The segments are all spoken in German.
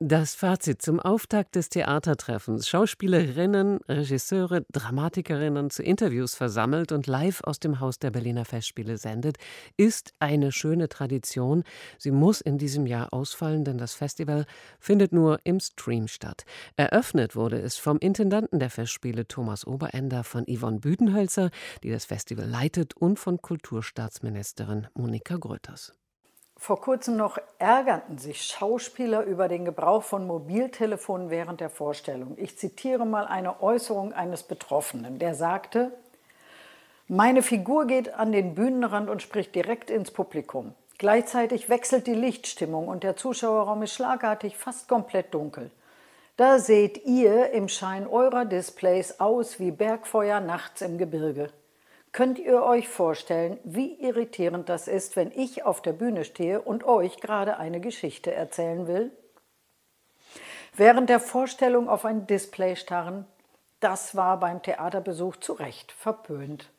das Fazit zum Auftakt des Theatertreffens. Schauspielerinnen, Regisseure, Dramatikerinnen zu Interviews versammelt und live aus dem Haus der Berliner Festspiele sendet, ist eine schöne Tradition. Sie muss in diesem Jahr ausfallen, denn das Festival findet nur im Stream statt. Eröffnet wurde es vom Intendanten der Festspiele Thomas Oberender, von Yvonne Büdenhölzer, die das Festival leitet, und von Kulturstaatsministerin Monika Gröters. Vor kurzem noch ärgerten sich Schauspieler über den Gebrauch von Mobiltelefonen während der Vorstellung. Ich zitiere mal eine Äußerung eines Betroffenen, der sagte, meine Figur geht an den Bühnenrand und spricht direkt ins Publikum. Gleichzeitig wechselt die Lichtstimmung und der Zuschauerraum ist schlagartig fast komplett dunkel. Da seht ihr im Schein eurer Displays aus wie Bergfeuer nachts im Gebirge. Könnt ihr euch vorstellen, wie irritierend das ist, wenn ich auf der Bühne stehe und euch gerade eine Geschichte erzählen will? Während der Vorstellung auf ein Display starren, das war beim Theaterbesuch zu Recht verpönt.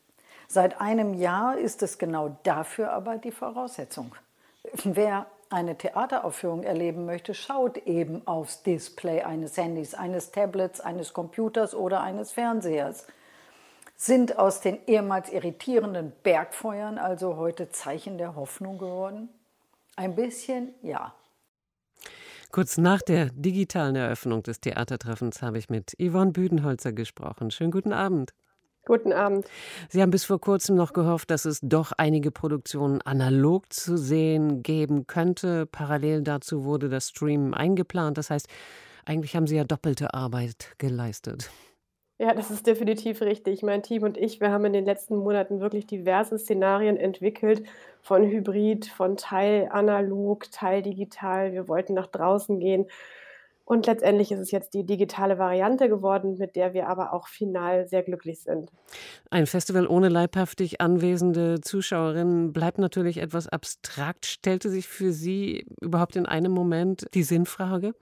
Seit einem Jahr ist es genau dafür aber die Voraussetzung. Wer eine Theateraufführung erleben möchte, schaut eben aufs Display eines Handys, eines Tablets, eines Computers oder eines Fernsehers. Sind aus den ehemals irritierenden Bergfeuern also heute Zeichen der Hoffnung geworden? Ein bisschen ja. Kurz nach der digitalen Eröffnung des Theatertreffens habe ich mit Yvonne Büdenholzer gesprochen. Schönen guten Abend. Guten Abend. Sie haben bis vor kurzem noch gehofft, dass es doch einige Produktionen analog zu sehen geben könnte. Parallel dazu wurde das Stream eingeplant. Das heißt, eigentlich haben Sie ja doppelte Arbeit geleistet. Ja, das ist definitiv richtig. Mein Team und ich, wir haben in den letzten Monaten wirklich diverse Szenarien entwickelt, von Hybrid, von Teil analog, Teil digital. Wir wollten nach draußen gehen. Und letztendlich ist es jetzt die digitale Variante geworden, mit der wir aber auch final sehr glücklich sind. Ein Festival ohne leibhaftig anwesende Zuschauerinnen bleibt natürlich etwas abstrakt. Stellte sich für Sie überhaupt in einem Moment die Sinnfrage?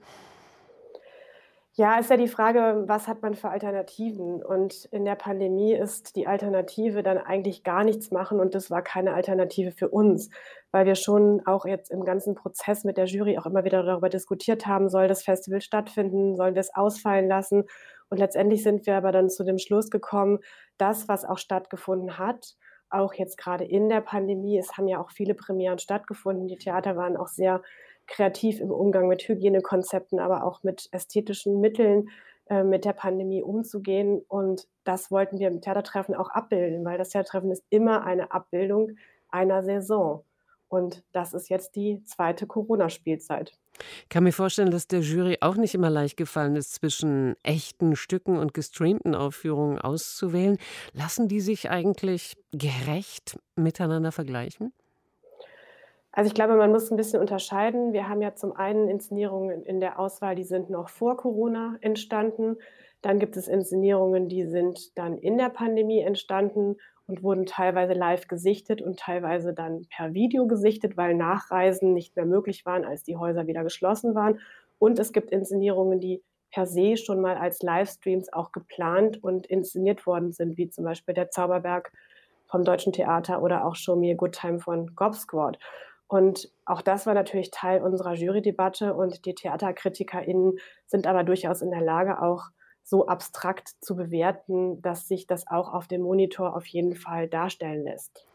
Ja, ist ja die Frage, was hat man für Alternativen? Und in der Pandemie ist die Alternative dann eigentlich gar nichts machen und das war keine Alternative für uns, weil wir schon auch jetzt im ganzen Prozess mit der Jury auch immer wieder darüber diskutiert haben, soll das Festival stattfinden, sollen wir es ausfallen lassen? Und letztendlich sind wir aber dann zu dem Schluss gekommen, das, was auch stattgefunden hat, auch jetzt gerade in der Pandemie, es haben ja auch viele Premieren stattgefunden, die Theater waren auch sehr kreativ im Umgang mit Hygienekonzepten, aber auch mit ästhetischen Mitteln äh, mit der Pandemie umzugehen. Und das wollten wir im Theatertreffen auch abbilden, weil das Theatertreffen ist immer eine Abbildung einer Saison. Und das ist jetzt die zweite Corona-Spielzeit. Ich kann mir vorstellen, dass der Jury auch nicht immer leicht gefallen ist, zwischen echten Stücken und gestreamten Aufführungen auszuwählen. Lassen die sich eigentlich gerecht miteinander vergleichen? Also ich glaube, man muss ein bisschen unterscheiden. Wir haben ja zum einen Inszenierungen in der Auswahl, die sind noch vor Corona entstanden. Dann gibt es Inszenierungen, die sind dann in der Pandemie entstanden und wurden teilweise live gesichtet und teilweise dann per Video gesichtet, weil Nachreisen nicht mehr möglich waren, als die Häuser wieder geschlossen waren. Und es gibt Inszenierungen, die per se schon mal als Livestreams auch geplant und inszeniert worden sind, wie zum Beispiel der Zauberberg vom Deutschen Theater oder auch Show Me a Good Time von Gob Squad. Und auch das war natürlich Teil unserer Jurydebatte und die TheaterkritikerInnen sind aber durchaus in der Lage, auch so abstrakt zu bewerten, dass sich das auch auf dem Monitor auf jeden Fall darstellen lässt.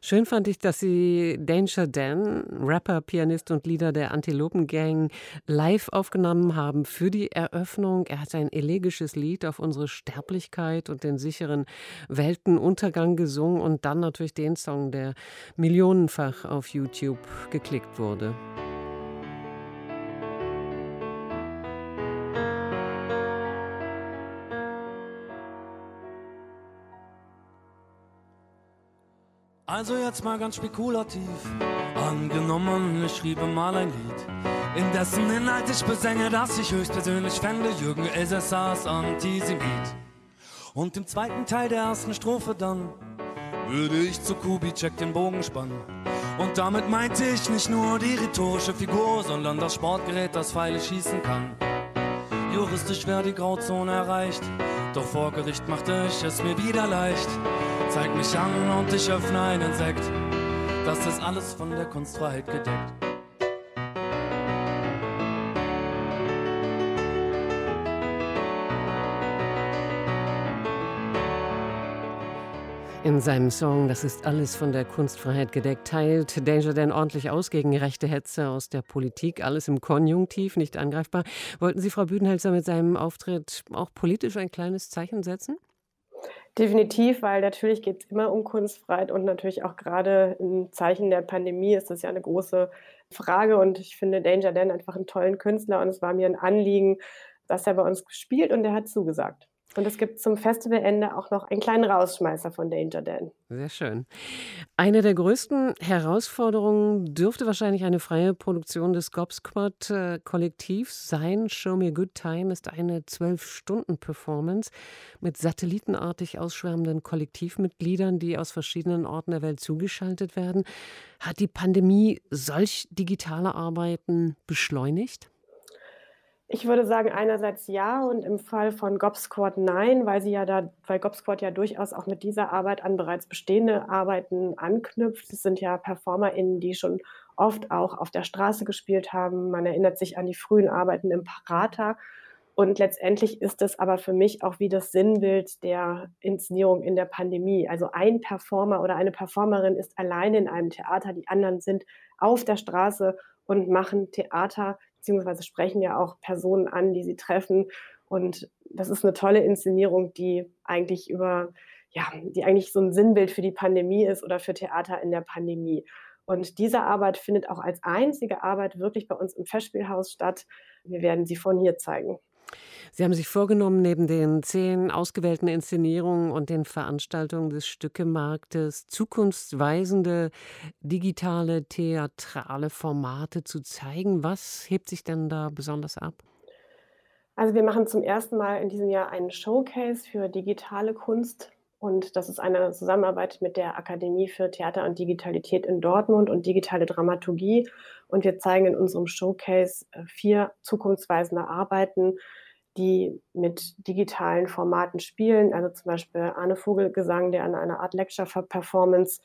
Schön fand ich, dass Sie Danger Dan, Rapper, Pianist und Leader der Antilopen Gang, live aufgenommen haben für die Eröffnung. Er hat ein elegisches Lied auf unsere Sterblichkeit und den sicheren Weltenuntergang gesungen und dann natürlich den Song, der millionenfach auf YouTube geklickt wurde. Also jetzt mal ganz spekulativ. Angenommen, ich schriebe mal ein Lied, in dessen Inhalt ich besänge, dass ich höchstpersönlich fände, Jürgen Elsässers Antisemit. Und im zweiten Teil der ersten Strophe dann würde ich zu Kubitschek den Bogen spannen. Und damit meinte ich nicht nur die rhetorische Figur, sondern das Sportgerät, das Pfeile schießen kann. Juristisch wäre die Grauzone erreicht, doch vor Gericht machte ich es mir wieder leicht. Zeig mich an und ich öffne einen Sekt. Das ist alles von der Kunstfreiheit gedeckt. In seinem Song Das ist alles von der Kunstfreiheit gedeckt teilt Danger Dan ordentlich aus gegen rechte Hetze aus der Politik. Alles im Konjunktiv, nicht angreifbar. Wollten Sie, Frau Büdenhölzer, mit seinem Auftritt auch politisch ein kleines Zeichen setzen? Definitiv, weil natürlich geht es immer um Kunstfreiheit und natürlich auch gerade im Zeichen der Pandemie ist das ja eine große Frage und ich finde Danger Dan einfach einen tollen Künstler und es war mir ein Anliegen, dass er bei uns spielt und er hat zugesagt. Und es gibt zum Festivalende auch noch einen kleinen Rausschmeißer von Danger Dan. Sehr schön. Eine der größten Herausforderungen dürfte wahrscheinlich eine freie Produktion des Gobsquad-Kollektivs sein. Show Me a Good Time ist eine Zwölf-Stunden-Performance mit satellitenartig ausschwärmenden Kollektivmitgliedern, die aus verschiedenen Orten der Welt zugeschaltet werden. Hat die Pandemie solch digitale Arbeiten beschleunigt? Ich würde sagen, einerseits ja und im Fall von GobSquad nein, weil sie ja da, weil GobSquad ja durchaus auch mit dieser Arbeit an bereits bestehende Arbeiten anknüpft. Es sind ja PerformerInnen, die schon oft auch auf der Straße gespielt haben. Man erinnert sich an die frühen Arbeiten im Parata. Und letztendlich ist es aber für mich auch wie das Sinnbild der Inszenierung in der Pandemie. Also ein Performer oder eine Performerin ist alleine in einem Theater, die anderen sind auf der Straße und machen Theater beziehungsweise sprechen ja auch Personen an, die sie treffen. Und das ist eine tolle Inszenierung, die eigentlich über, ja, die eigentlich so ein Sinnbild für die Pandemie ist oder für Theater in der Pandemie. Und diese Arbeit findet auch als einzige Arbeit wirklich bei uns im Festspielhaus statt. Wir werden sie von hier zeigen. Sie haben sich vorgenommen, neben den zehn ausgewählten Inszenierungen und den Veranstaltungen des Stückemarktes zukunftsweisende digitale theatrale Formate zu zeigen. Was hebt sich denn da besonders ab? Also wir machen zum ersten Mal in diesem Jahr einen Showcase für digitale Kunst. Und das ist eine Zusammenarbeit mit der Akademie für Theater und Digitalität in Dortmund und digitale Dramaturgie. Und wir zeigen in unserem Showcase äh, vier zukunftsweisende Arbeiten die mit digitalen Formaten spielen. Also zum Beispiel Arne Vogelgesang, der an einer Art Lecture-Performance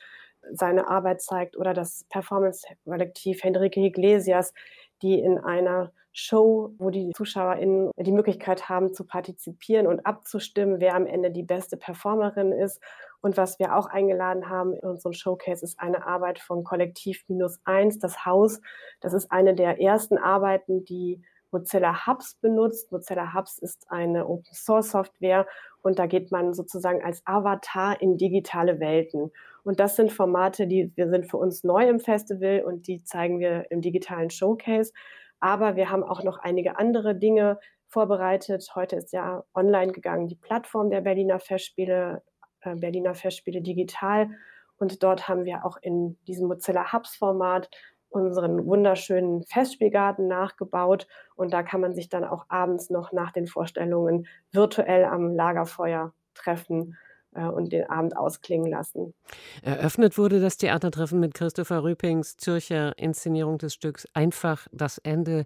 seine Arbeit zeigt, oder das Performance-Kollektiv Henrike Iglesias, die in einer Show, wo die ZuschauerInnen die Möglichkeit haben zu partizipieren und abzustimmen, wer am Ende die beste Performerin ist. Und was wir auch eingeladen haben in unserem Showcase ist eine Arbeit von Kollektiv Minus Eins, das Haus. Das ist eine der ersten Arbeiten, die Mozilla Hubs benutzt. Mozilla Hubs ist eine Open Source Software und da geht man sozusagen als Avatar in digitale Welten. Und das sind Formate, die wir sind für uns neu im Festival und die zeigen wir im digitalen Showcase. Aber wir haben auch noch einige andere Dinge vorbereitet. Heute ist ja online gegangen die Plattform der Berliner Festspiele, äh, Berliner Festspiele digital. Und dort haben wir auch in diesem Mozilla Hubs Format unseren wunderschönen Festspielgarten nachgebaut. Und da kann man sich dann auch abends noch nach den Vorstellungen virtuell am Lagerfeuer treffen äh, und den Abend ausklingen lassen. Eröffnet wurde das Theatertreffen mit Christopher Rüpings Zürcher Inszenierung des Stücks Einfach das Ende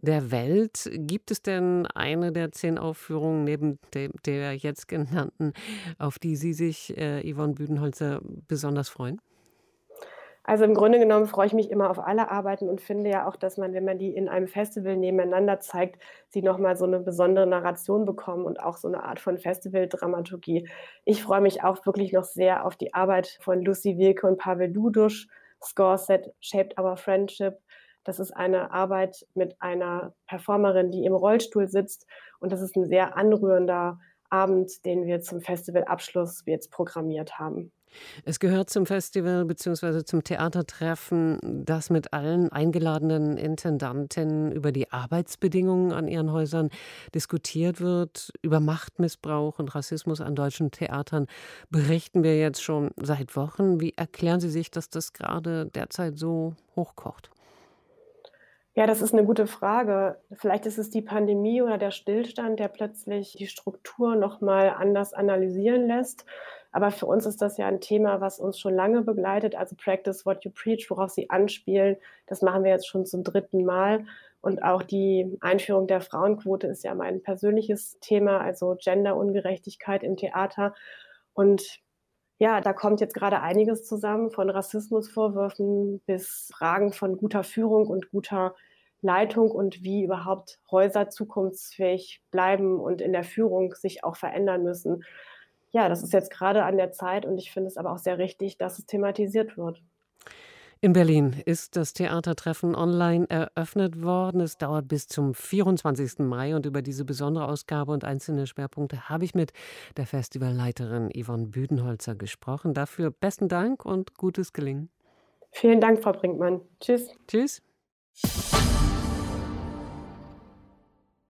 der Welt. Gibt es denn eine der zehn Aufführungen neben dem, der jetzt genannten, auf die Sie sich, äh, Yvonne Büdenholzer, besonders freuen? Also im Grunde genommen freue ich mich immer auf alle Arbeiten und finde ja auch, dass man, wenn man die in einem Festival nebeneinander zeigt, sie nochmal so eine besondere Narration bekommen und auch so eine Art von Festivaldramaturgie. Ich freue mich auch wirklich noch sehr auf die Arbeit von Lucy Wilke und Pavel Dudusch, Score Set Shaped Our Friendship. Das ist eine Arbeit mit einer Performerin, die im Rollstuhl sitzt und das ist ein sehr anrührender Abend, den wir zum Festivalabschluss jetzt programmiert haben. Es gehört zum Festival bzw. zum Theatertreffen, dass mit allen eingeladenen Intendanten über die Arbeitsbedingungen an ihren Häusern diskutiert wird. Über Machtmissbrauch und Rassismus an deutschen Theatern berichten wir jetzt schon seit Wochen. Wie erklären Sie sich, dass das gerade derzeit so hochkocht? Ja, das ist eine gute Frage. Vielleicht ist es die Pandemie oder der Stillstand, der plötzlich die Struktur noch mal anders analysieren lässt. Aber für uns ist das ja ein Thema, was uns schon lange begleitet. Also Practice What You Preach, worauf Sie anspielen. Das machen wir jetzt schon zum dritten Mal. Und auch die Einführung der Frauenquote ist ja mein persönliches Thema, also Genderungerechtigkeit im Theater. Und Ja, da kommt jetzt gerade einiges zusammen, von Rassismusvorwürfen bis Fragen von guter Führung und guter Leitung und wie überhaupt Häuser zukunftsfähig bleiben und in der Führung sich auch verändern müssen. Ja, das ist jetzt gerade an der Zeit und ich finde es aber auch sehr richtig, dass es thematisiert wird. In Berlin ist das Theatertreffen online eröffnet worden. Es dauert bis zum 24. Mai und über diese besondere Ausgabe und einzelne Schwerpunkte habe ich mit der Festivalleiterin Yvonne Büdenholzer gesprochen. Dafür besten Dank und gutes Gelingen. Vielen Dank, Frau Brinkmann. Tschüss. Tschüss.